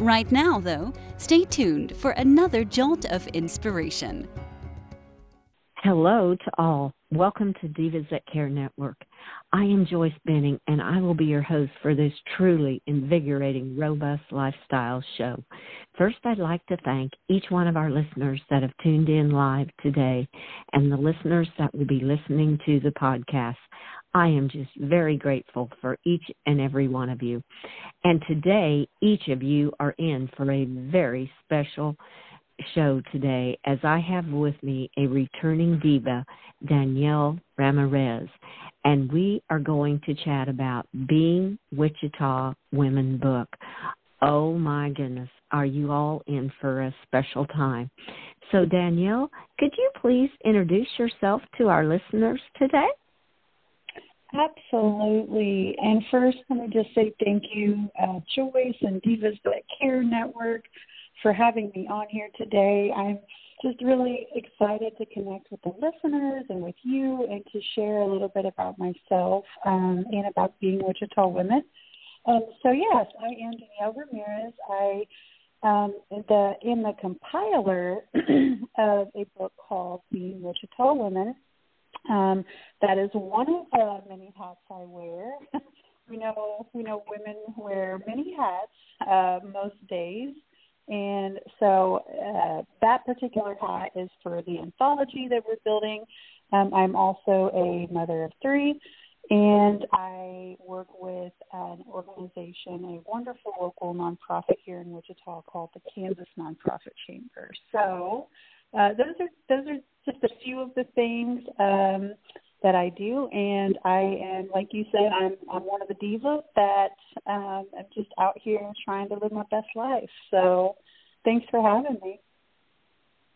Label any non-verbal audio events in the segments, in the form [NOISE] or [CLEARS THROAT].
Right now, though, stay tuned for another jolt of inspiration. Hello to all. Welcome to Divas That Care Network. I am Joyce Benning, and I will be your host for this truly invigorating, robust lifestyle show. First, I'd like to thank each one of our listeners that have tuned in live today and the listeners that will be listening to the podcast. I am just very grateful for each and every one of you. And today, each of you are in for a very special show today as I have with me a returning diva, Danielle Ramirez. And we are going to chat about Being Wichita Women book. Oh my goodness, are you all in for a special time? So, Danielle, could you please introduce yourself to our listeners today? Absolutely. And first, let me just say thank you, uh, Joyce and Divas That Care Network, for having me on here today. I'm just really excited to connect with the listeners and with you and to share a little bit about myself um, and about being Wichita women. Um, so, yes, I am Danielle Ramirez. I um, the in the compiler [CLEARS THROAT] of a book called Being Wichita Women um, that is one of the many hats I wear. [LAUGHS] we know we know women wear many hats uh, most days, and so uh, that particular hat is for the anthology that we're building. Um, I'm also a mother of three, and I work with an organization, a wonderful local nonprofit here in Wichita called the Kansas Nonprofit Chamber. So uh, those are those are just a few of the things um, that I do, and I am, like you said, I'm I'm one of the divas that um, I'm just out here trying to live my best life. So, thanks for having me.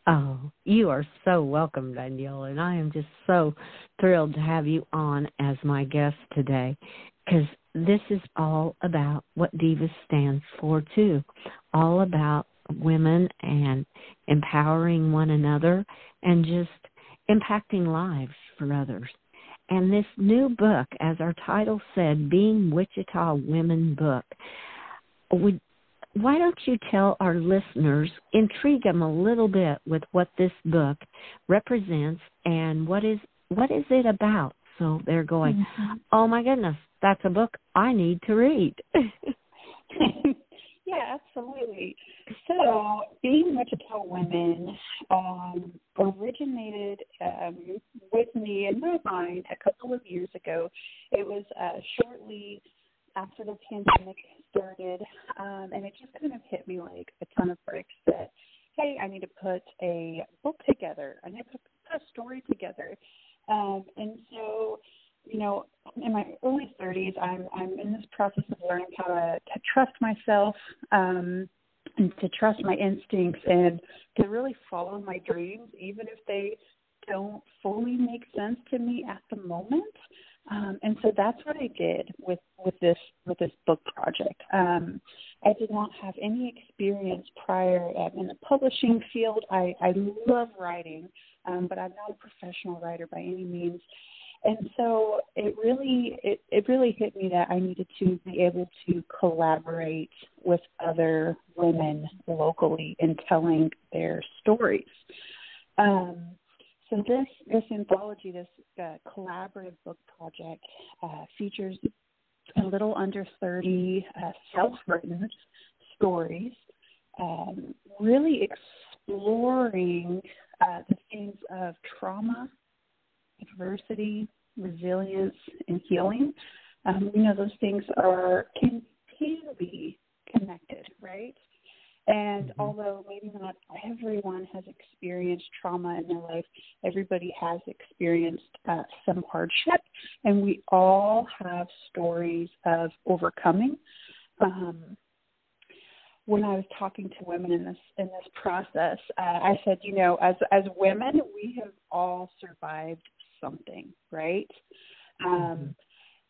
Oh, you are so welcome, Danielle, and I am just so thrilled to have you on as my guest today because this is all about what Divas stands for, too. All about women and empowering one another and just impacting lives for others. And this new book, as our title said, Being Wichita Women Book, would why don't you tell our listeners, intrigue them a little bit with what this book represents and what is what is it about? So they're going, mm-hmm. oh my goodness, that's a book I need to read. [LAUGHS] Yeah, absolutely. So, being Wichita Women um, originated um, with me in my mind a couple of years ago. It was uh, shortly after the pandemic started, um, and it just kind of hit me like a ton of bricks that, hey, I need to put a book together. I need to put a story together. Um, and so you know, in my early 30s, I'm I'm in this process of learning how to, to trust myself, um, and to trust my instincts, and to really follow my dreams, even if they don't fully make sense to me at the moment. Um, and so that's what I did with with this with this book project. Um, I did not have any experience prior in the publishing field. I, I love writing, um, but I'm not a professional writer by any means and so it really it, it really hit me that I needed to be able to collaborate with other women locally in telling their stories. Um, so this this anthology, this uh, collaborative book project, uh, features a little under 30 uh, self-written stories, um, really exploring uh, the themes of trauma adversity, resilience, and healing. Um, you know, those things are can can be connected, right? And mm-hmm. although maybe not everyone has experienced trauma in their life, everybody has experienced uh, some hardship, and we all have stories of overcoming. Um, when I was talking to women in this in this process, uh, I said, you know, as as women, we have all survived something, right? Um,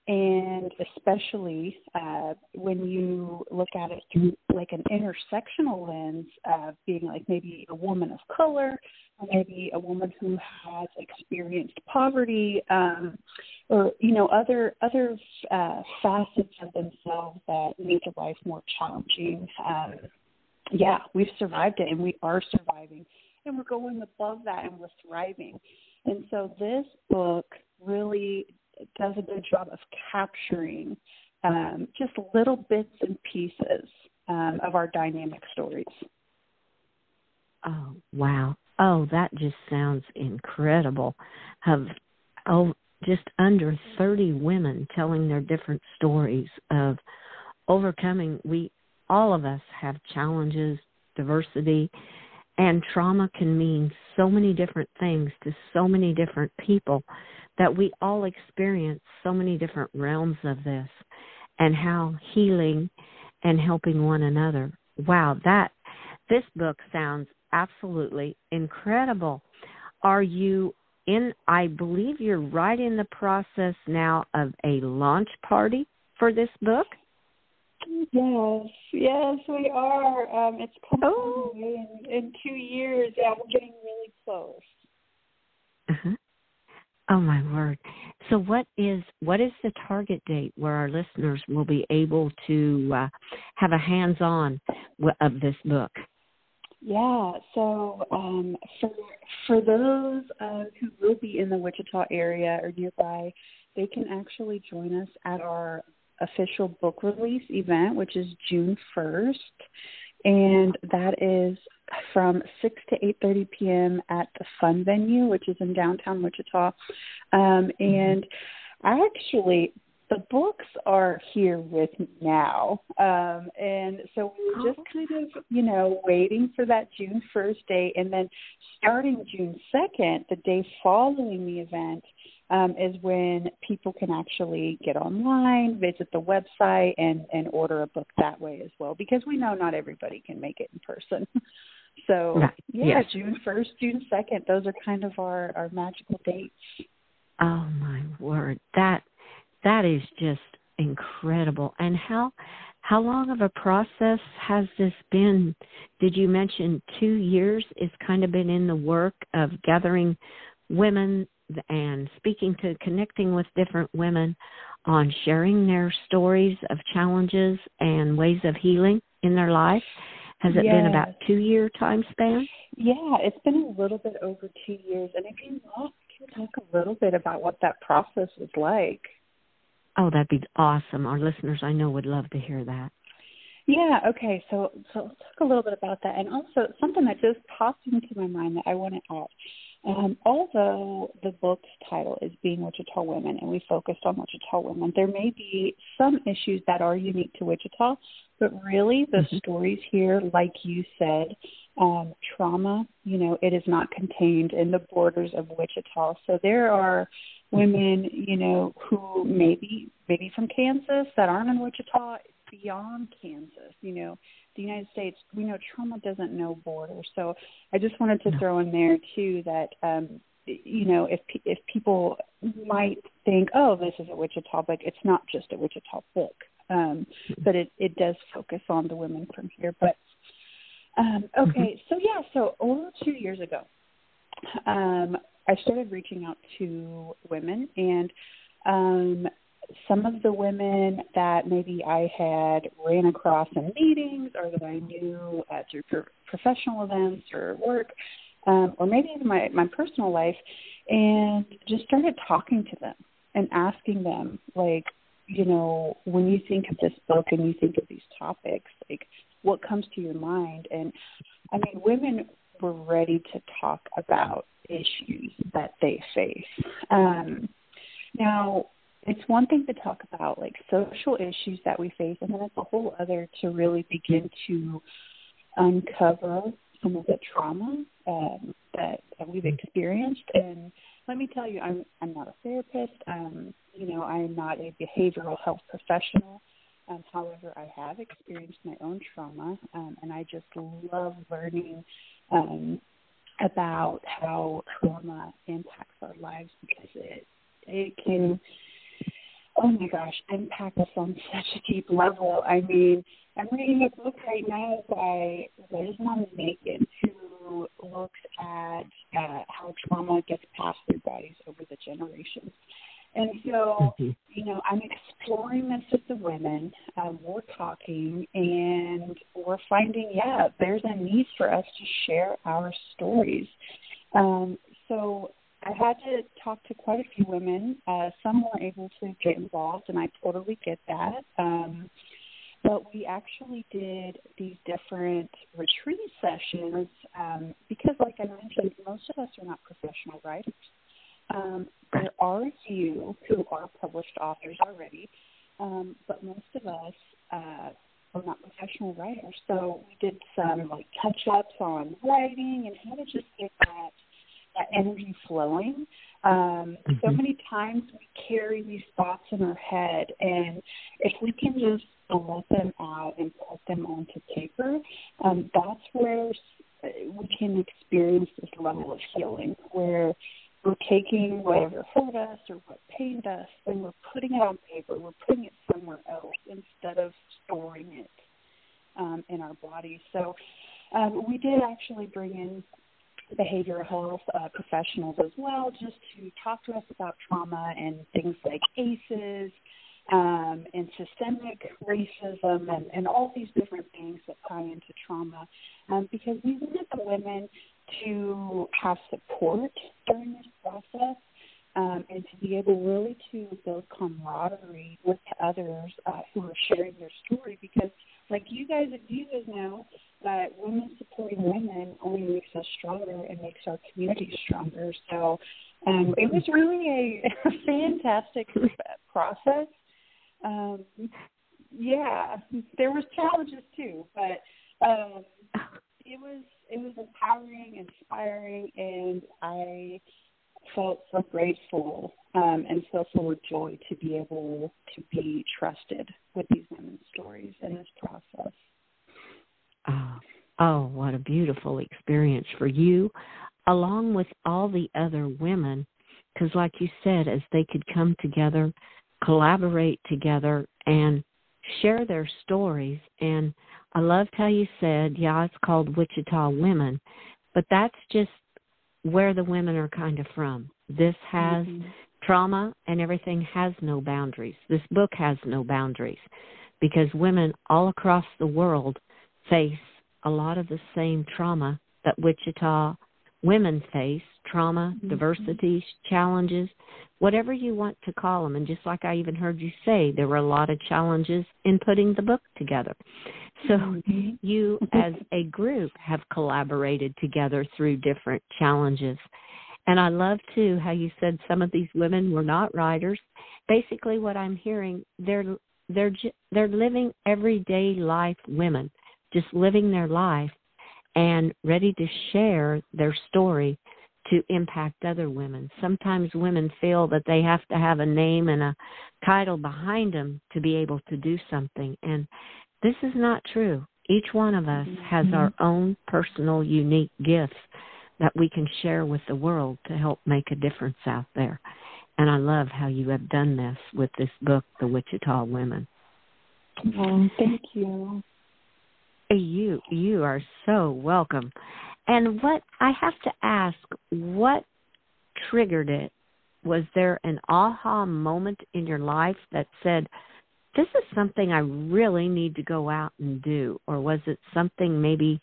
and especially uh, when you look at it through like an intersectional lens of being like maybe a woman of color or maybe a woman who has experienced poverty um, or you know other other uh, facets of themselves that make their life more challenging. Um, yeah we've survived it and we are surviving and we're going above that and we're thriving and so this book really does a good job of capturing um, just little bits and pieces um, of our dynamic stories. Oh wow! Oh, that just sounds incredible. Have oh, just under thirty women telling their different stories of overcoming. We all of us have challenges, diversity, and trauma can mean so many different things to so many different people that we all experience so many different realms of this and how healing and helping one another. Wow, that this book sounds absolutely incredible. Are you in I believe you're right in the process now of a launch party for this book? Yes, yes, we are. Um, it's coming oh. in, in two years. Yeah, we're getting really close. Uh-huh. Oh my word. So what is what is the target date where our listeners will be able to uh, have a hands-on of this book? Yeah, so um, for for those uh, who will be in the Wichita area or nearby, they can actually join us at our official book release event, which is June first, and that is from 6 to 8.30 p.m. at the Fun Venue, which is in downtown Wichita. Um, and actually, the books are here with me now. Um, and so we were just oh. kind of, you know, waiting for that June 1st date. And then starting June 2nd, the day following the event, um, is when people can actually get online, visit the website, and, and order a book that way as well, because we know not everybody can make it in person. [LAUGHS] so, right. yeah, yes. June 1st, June 2nd, those are kind of our, our magical dates. Oh, my word. That that is just incredible. And how how long of a process has this been? Did you mention two years? It's kind of been in the work of gathering women and speaking to connecting with different women on sharing their stories of challenges and ways of healing in their life. Has it yes. been about two year time span? Yeah, it's been a little bit over two years. And if you want, can talk a little bit about what that process was like. Oh, that'd be awesome. Our listeners, I know, would love to hear that. Yeah, okay. So so let's talk a little bit about that. And also something that just popped into my mind that I want to add. Um, although the book's title is Being Wichita Women and we focused on Wichita women, there may be some issues that are unique to Wichita, but really the mm-hmm. stories here, like you said, um, trauma, you know, it is not contained in the borders of Wichita. So there are women, you know, who maybe maybe from Kansas that aren't in Wichita, beyond Kansas, you know, the United States, we know trauma doesn't know borders. So I just wanted to throw in there too that um, you know if if people might think, oh, this is a Wichita book, it's not just a Wichita book, um, but it it does focus on the women from here. But um, okay, mm-hmm. so yeah, so over two years ago, um, I started reaching out to women and um, some of the women that maybe I had ran across in meetings or that I knew uh, through pro- professional events or work, um, or maybe even my, my personal life, and just started talking to them and asking them, like, you know, when you think of this book and you think of these topics, like, what comes to your mind? And I mean, women were ready to talk about issues that they face. Um, now, it's one thing to talk about like social issues that we face, and then it's a whole other to really begin to uncover some of the trauma um, that, that we've experienced. And let me tell you, I'm I'm not a therapist. Um, you know, I'm not a behavioral health professional. Um, however, I have experienced my own trauma, um, and I just love learning um, about how trauma impacts our lives because it it can oh my gosh impact us on [LAUGHS] such a deep level. I mean, I'm reading a book right now by Resmaa Menakem, who looks at uh, how trauma gets passed through bodies over the generations. And so, mm-hmm. you know, I'm exploring this with the women. Um, we're talking and we're finding, yeah, there's a need for us to share our stories. Um, so I had to talk to quite a few women. Uh, some were able to get involved, and I totally get that. Um, but we actually did these different retreat sessions um, because, like I mentioned, most of us are not professional writers. Um, there are a few who are published authors already, um, but most of us uh, are not professional writers. So we did some like touch ups on writing and how to just get that that energy flowing. Um, mm-hmm. So many times we carry these thoughts in our head, and if we can just let them out and put them onto paper, um, that's where we can experience this level of healing where we're taking whatever hurt us or what pained us and we're putting it on paper. We're putting it somewhere else instead of storing it um, in our bodies. So um, we did actually bring in behavioral health uh, professionals as well, just to talk to us about trauma and things like ACEs um, and systemic racism and, and all these different things that tie into trauma, um, because we wanted the women to have support during this process um, and to be able really to build camaraderie with others uh, who are sharing their story because like you guys you guys know that women supporting women only makes us stronger and makes our community stronger. So um, it was really a, a [LAUGHS] fantastic process. Um, yeah there was challenges too but um, it was it was empowering, inspiring, and I felt so grateful um, and so full of joy to be able to be trusted with these women's stories in this process. Oh, oh, what a beautiful experience for you, along with all the other women, because, like you said, as they could come together, collaborate together, and share their stories and I loved how you said, yeah, it's called Wichita Women, but that's just where the women are kind of from. This has mm-hmm. trauma and everything has no boundaries. This book has no boundaries because women all across the world face a lot of the same trauma that Wichita women face trauma, mm-hmm. diversity, challenges, whatever you want to call them. And just like I even heard you say, there were a lot of challenges in putting the book together. So mm-hmm. you, as a group, have collaborated together through different challenges. And I love too how you said some of these women were not writers. Basically, what I'm hearing, they're they're they're living everyday life women, just living their life and ready to share their story to impact other women. Sometimes women feel that they have to have a name and a title behind them to be able to do something. And this is not true. Each one of us mm-hmm. has our own personal, unique gifts that we can share with the world to help make a difference out there. And I love how you have done this with this book, The Wichita Women. Oh, thank you. You you are so welcome. And what I have to ask, what triggered it? Was there an aha moment in your life that said, this is something I really need to go out and do? Or was it something maybe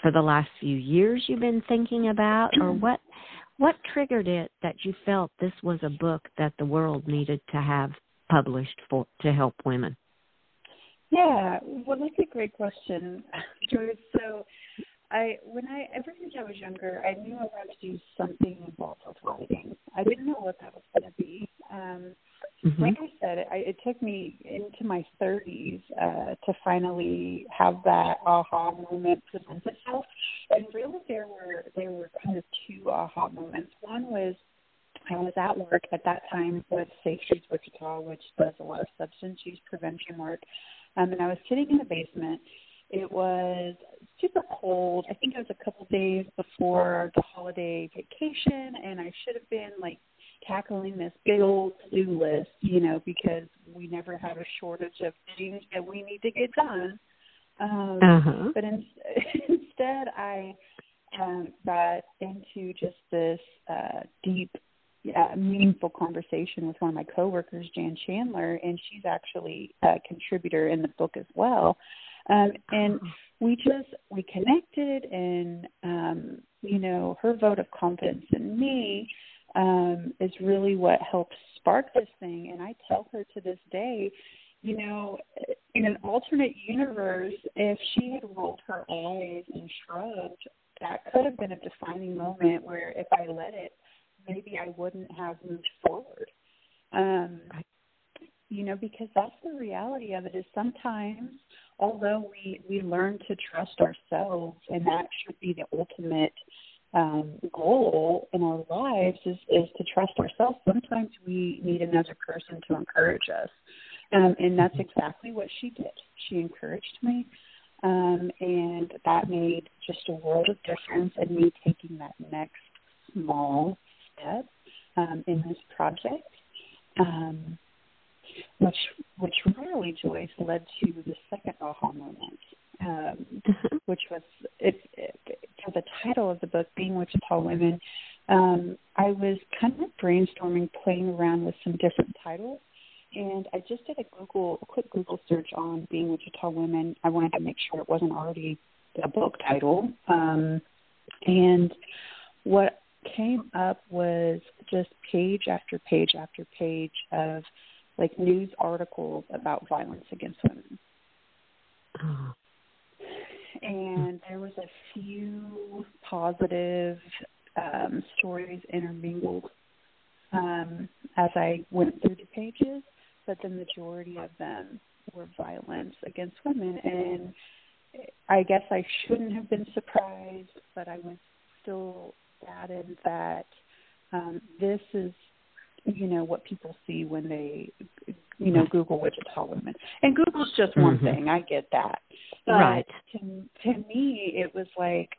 for the last few years you've been thinking about? Or mm. what what triggered it that you felt this was a book that the world needed to have published for to help women? Yeah, well, that's a great question, [LAUGHS] Joyce. So, I when I ever since I was younger, I knew I wanted to do something involved with writing. I didn't know what that was going to be. Um, mm-hmm. Like I said, it, it took me into my 30s uh, to finally have that aha moment present itself. And really, there were there were kind of two aha moments. One was I was at work at that time with Safe Streets Wichita, which does a lot of substance use prevention work. Um, and I was sitting in the basement. It was super cold. I think it was a couple days before the holiday vacation, and I should have been like tackling this big old to do list, you know, because we never have a shortage of things that we need to get done. Um, uh-huh. But in, [LAUGHS] instead, I um, got into just this uh, deep, uh, meaningful conversation with one of my coworkers, Jan Chandler, and she's actually a contributor in the book as well. Um, and we just we connected, and um, you know, her vote of confidence in me um, is really what helped spark this thing. And I tell her to this day, you know, in an alternate universe, if she had rolled her eyes and shrugged, that could have been a defining moment where if I let it, maybe I wouldn't have moved forward. Um, you know, because that's the reality of it is sometimes, although we, we learn to trust ourselves, and that should be the ultimate um, goal in our lives is, is to trust ourselves. Sometimes we need another person to encourage us. Um, and that's exactly what she did. She encouraged me, um, and that made just a world of difference in me taking that next small step um, in this project, um, which which really, Joyce, led to the second aha moment, um, which was it, it, for the title of the book, Being Wichita Women. Um, I was kind of brainstorming, playing around with some different titles and I just did a Google, a quick Google search on being Wichita women. I wanted to make sure it wasn't already a book title. Um, and what came up was just page after page after page of like news articles about violence against women. And there was a few positive um, stories intermingled um, as I went through the pages but the majority of them were violence against women. And I guess I shouldn't have been surprised, but I was still saddened that um, this is, you know, what people see when they, you know, Google Wichita women. And Google's just one mm-hmm. thing. I get that. But right. To, to me, it was like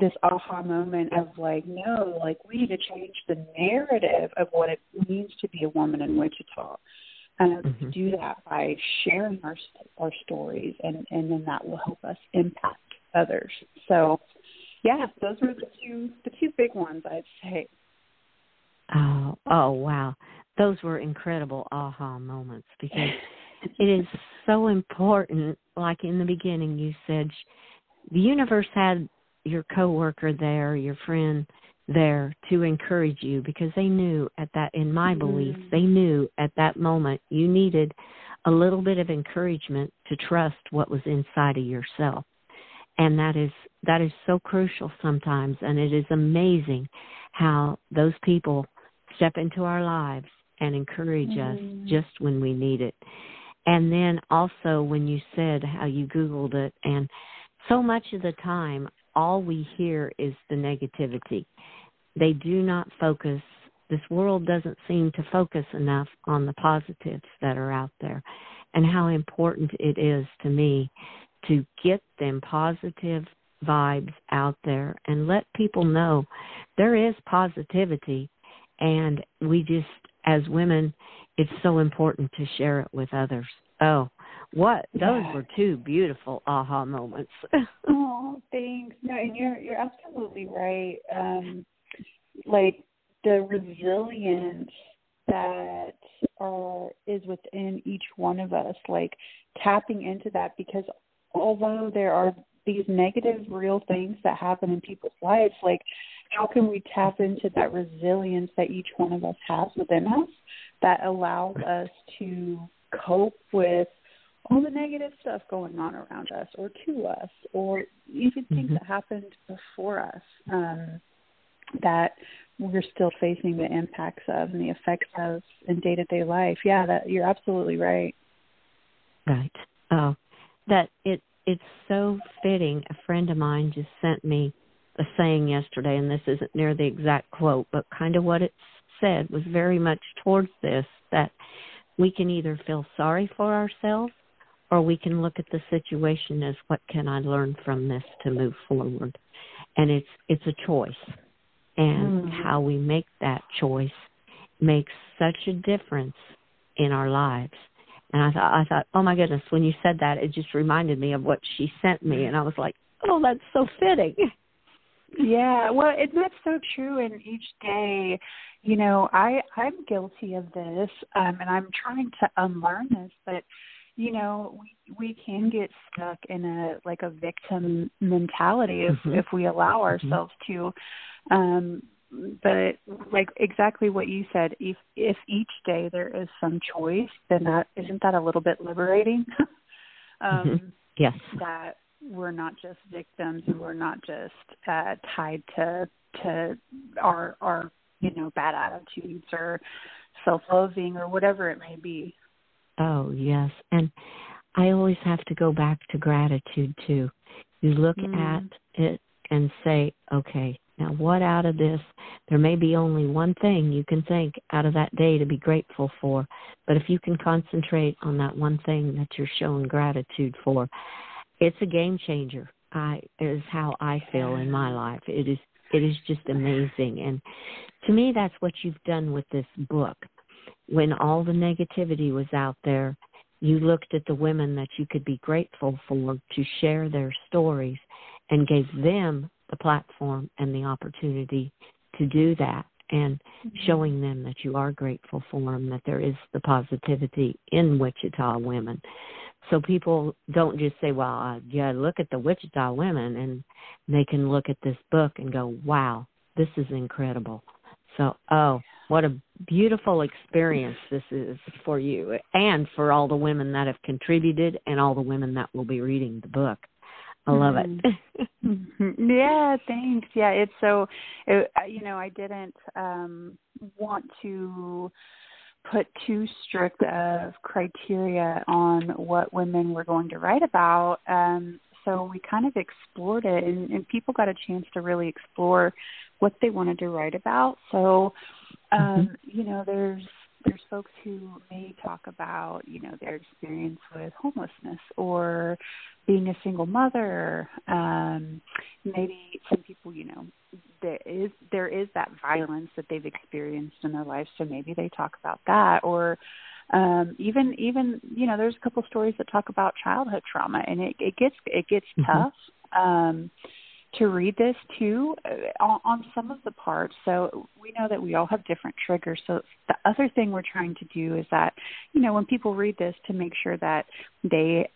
this aha moment of like, no, like we need to change the narrative of what it means to be a woman in Wichita and mm-hmm. do that by sharing our our stories, and and then that will help us impact others. So, yeah, those were the two the two big ones I'd say. Oh, oh wow, those were incredible aha moments because [LAUGHS] it is so important. Like in the beginning, you said the universe had your coworker there, your friend there to encourage you because they knew at that in my mm-hmm. belief they knew at that moment you needed a little bit of encouragement to trust what was inside of yourself and that is that is so crucial sometimes. And it is amazing how those people step into our lives and encourage mm-hmm. us just when we need it. And then also when you said how you googled it and so much of the time all we hear is the negativity. They do not focus this world doesn't seem to focus enough on the positives that are out there. And how important it is to me to get them positive vibes out there and let people know there is positivity. And we just as women it's so important to share it with others. Oh what those yeah. were two beautiful aha moments. [LAUGHS] Oh thanks. No and you're you're absolutely right. Um like the resilience that uh, is within each one of us, like tapping into that because although there are these negative real things that happen in people's lives, like how can we tap into that resilience that each one of us has within us that allows us to cope with all the negative stuff going on around us or to us or even things mm-hmm. that happened before us. Um, that we're still facing the impacts of and the effects of in day to day life. Yeah, that you're absolutely right. Right. Oh, that it it's so fitting. A friend of mine just sent me a saying yesterday, and this isn't near the exact quote, but kind of what it said was very much towards this that we can either feel sorry for ourselves or we can look at the situation as what can I learn from this to move forward. And it's it's a choice. And mm-hmm. how we make that choice makes such a difference in our lives. And I thought I thought, oh my goodness, when you said that it just reminded me of what she sent me and I was like, Oh, that's so fitting. yeah, well, and that's so true. And each day, you know, I I'm guilty of this, um, and I'm trying to unlearn this. But you know, we we can get stuck in a like a victim mentality if mm-hmm. if we allow mm-hmm. ourselves to. Um, but like exactly what you said, if if each day there is some choice, then that isn't that a little bit liberating? [LAUGHS] um, mm-hmm. Yes. That we're not just victims and we're not just uh, tied to to our our you know bad attitudes or self-loathing or whatever it may be. Oh yes, and I always have to go back to gratitude too. You look mm. at it and say, okay, now what out of this? There may be only one thing you can think out of that day to be grateful for, but if you can concentrate on that one thing that you're showing gratitude for, it's a game changer. I is how I feel in my life. It is it is just amazing and to me that's what you've done with this book. When all the negativity was out there, you looked at the women that you could be grateful for to share their stories and gave them the platform and the opportunity to do that and mm-hmm. showing them that you are grateful for them, that there is the positivity in Wichita women so people don't just say, "Well, uh, yeah, look at the Wichita women," and they can look at this book and go, "Wow, this is incredible." So, oh, what a beautiful experience this is for you and for all the women that have contributed and all the women that will be reading the book. I love it. Mm-hmm. yeah, thanks. Yeah, it's so it, you know, I didn't um want to put too strict of criteria on what women were going to write about. Um, so we kind of explored it, and, and people got a chance to really explore what they wanted to write about. So, um, mm-hmm. you know, there's there's folks who may talk about you know their experience with homelessness or being a single mother. Um maybe some people you know there is there is that violence that they've experienced in their life so maybe they talk about that. Or um even even you know there's a couple stories that talk about childhood trauma and it it gets it gets mm-hmm. tough. Um to read this too uh, on, on some of the parts. So we know that we all have different triggers. So the other thing we're trying to do is that, you know, when people read this, to make sure that they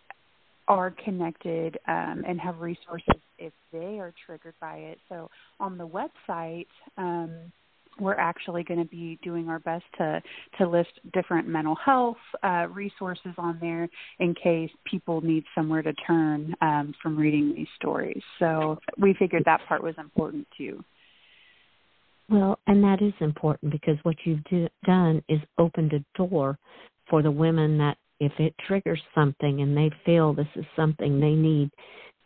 are connected um, and have resources if they are triggered by it. So on the website, um, we're actually going to be doing our best to to list different mental health uh, resources on there in case people need somewhere to turn um, from reading these stories. So we figured that part was important too. Well, and that is important because what you've do, done is opened a door for the women that if it triggers something and they feel this is something they need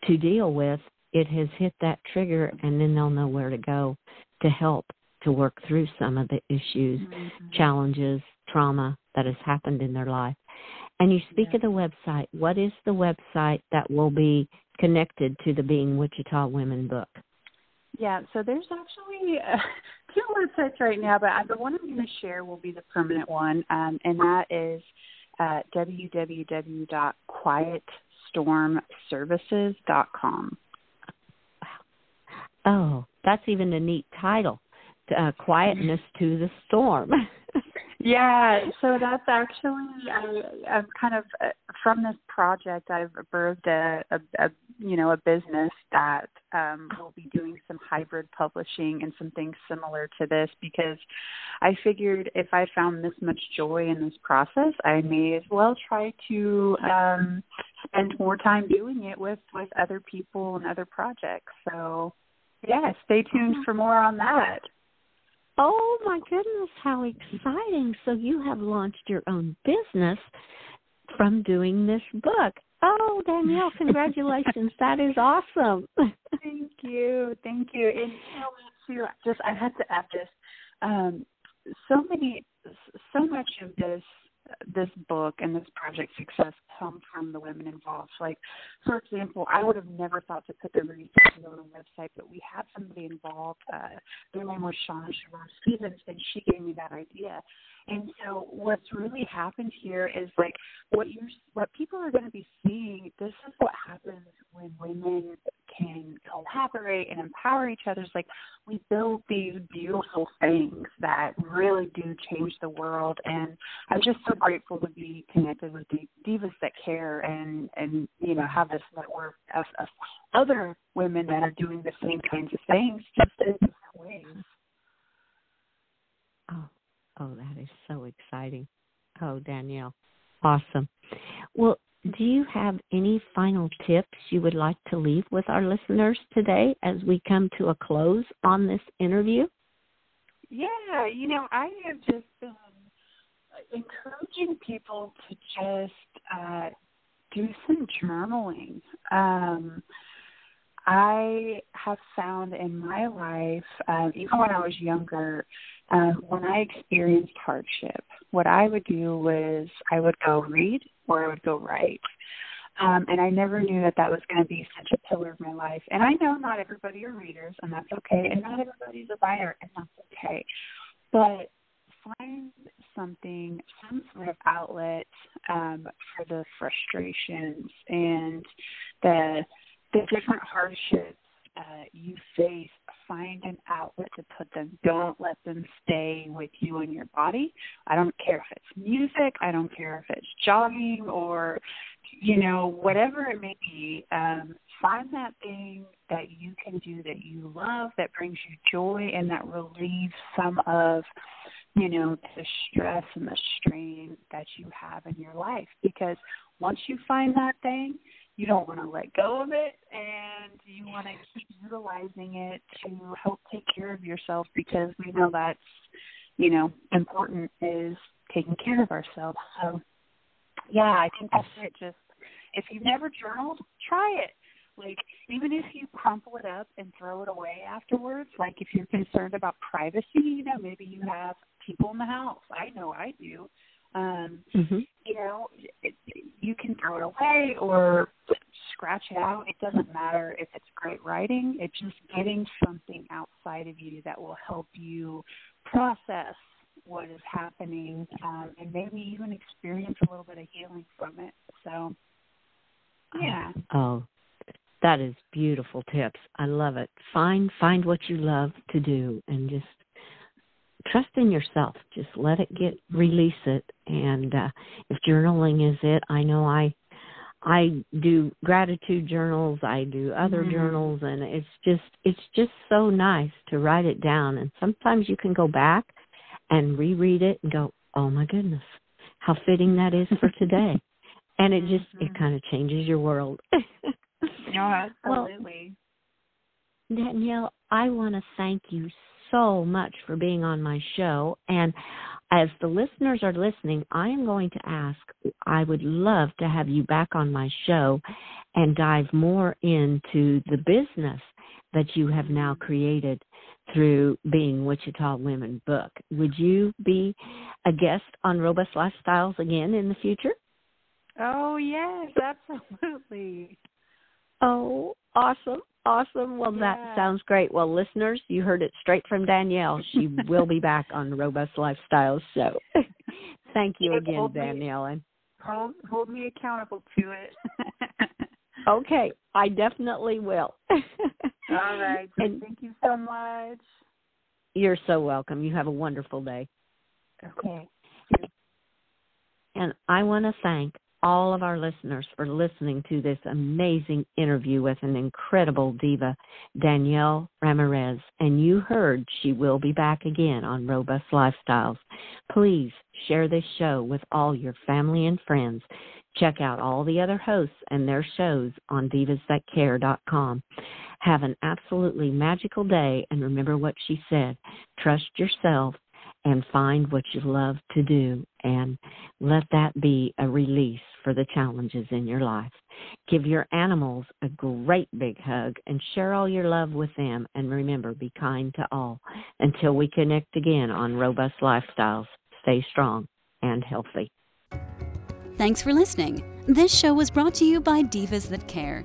to deal with, it has hit that trigger and then they'll know where to go to help to work through some of the issues, mm-hmm. challenges, trauma that has happened in their life. And you speak yeah. of the website. What is the website that will be connected to the Being Wichita Women book? Yeah, so there's actually uh, [LAUGHS] two websites right now, but the one I'm going to share will be the permanent one, um, and that is uh, www.quietstormservices.com. Oh, that's even a neat title uh, quietness to the storm. [LAUGHS] yeah, so that's actually I, I'm kind of uh, from this project. I've birthed a, a, a you know a business that um, will be doing some hybrid publishing and some things similar to this because I figured if I found this much joy in this process, I may as well try to um, spend more time doing it with with other people and other projects. So yeah, stay tuned for more on that. Oh my goodness, how exciting. So you have launched your own business from doing this book. Oh, Danielle, [LAUGHS] congratulations. that is awesome. [LAUGHS] Thank you. Thank you. And you know, too, just I had to add this. Um, so many, so much of this this book and this project success come from the women involved. Like, for example, I would have never thought to put the resources on the website, but we had somebody involved. Uh, their name was Sean Sharon Stevens, and she gave me that idea. And so what's really happened here is like what you're what people are going to be seeing. This is what happens when women can collaborate and empower each other. It's like we build these beautiful things that really do change the world. And I'm just so grateful to be connected with Divas That Care and and you know have this network of, of other women that are doing the same kinds of things just in different ways. Oh, Oh, that is so exciting. Oh, Danielle, awesome. Well, do you have any final tips you would like to leave with our listeners today as we come to a close on this interview? Yeah, you know, I have just been encouraging people to just uh, do some journaling. Um, I have found in my life, um, even when I was younger, um, when I experienced hardship, what I would do was I would go read or I would go write. Um, and I never knew that that was going to be such a pillar of my life. And I know not everybody are readers, and that's okay. And not everybody's a writer, and that's okay. But find something, some sort of outlet um, for the frustrations and the the different hardships uh, you face, find an outlet to put them. Don't let them stay with you in your body. I don't care if it's music, I don't care if it's jogging or, you know, whatever it may be. Um, find that thing that you can do that you love, that brings you joy, and that relieves some of you know, the stress and the strain that you have in your life. Because once you find that thing, you don't want to let go of it and you want to keep utilizing it to help take care of yourself because we know that's you know important is taking care of ourselves. So yeah i think that's it. Just if you've never journaled try it. Like even if you crumple it up and throw it away afterwards like if you're concerned about privacy you know maybe you have people in the house. I know i do um, mm-hmm. You know, it, you can throw it away or scratch it out. It doesn't matter if it's great writing. It's just getting something outside of you that will help you process what is happening um, and maybe even experience a little bit of healing from it. So, yeah. Oh, that is beautiful tips. I love it. Find find what you love to do and just trust in yourself. Just let it get release it. And uh, if journaling is it, I know I I do gratitude journals, I do other mm-hmm. journals and it's just it's just so nice to write it down and sometimes you can go back and reread it and go, "Oh my goodness, how fitting that is for [LAUGHS] today." and it just mm-hmm. it kind of changes your world. [LAUGHS] no, absolutely. Well, Danielle, I want to thank you so much for being on my show. And as the listeners are listening, I am going to ask, I would love to have you back on my show and dive more into the business that you have now created through being Wichita Women Book. Would you be a guest on Robust Lifestyles again in the future? Oh, yes, absolutely. Oh, awesome. Awesome. Well, yeah. that sounds great. Well, listeners, you heard it straight from Danielle. She [LAUGHS] will be back on the Robust Lifestyles show. [LAUGHS] Thank you again, hold Danielle. Me, hold, hold me accountable to it. [LAUGHS] okay, I definitely will. All right. And thank you so much. You're so welcome. You have a wonderful day. Okay. And I want to thank all of our listeners for listening to this amazing interview with an incredible diva, Danielle Ramirez. And you heard she will be back again on Robust Lifestyles. Please share this show with all your family and friends. Check out all the other hosts and their shows on divasthatcare.com. Have an absolutely magical day and remember what she said trust yourself and find what you love to do and let that be a release for the challenges in your life. Give your animals a great big hug and share all your love with them. And remember, be kind to all. Until we connect again on Robust Lifestyles, stay strong and healthy. Thanks for listening. This show was brought to you by Divas That Care.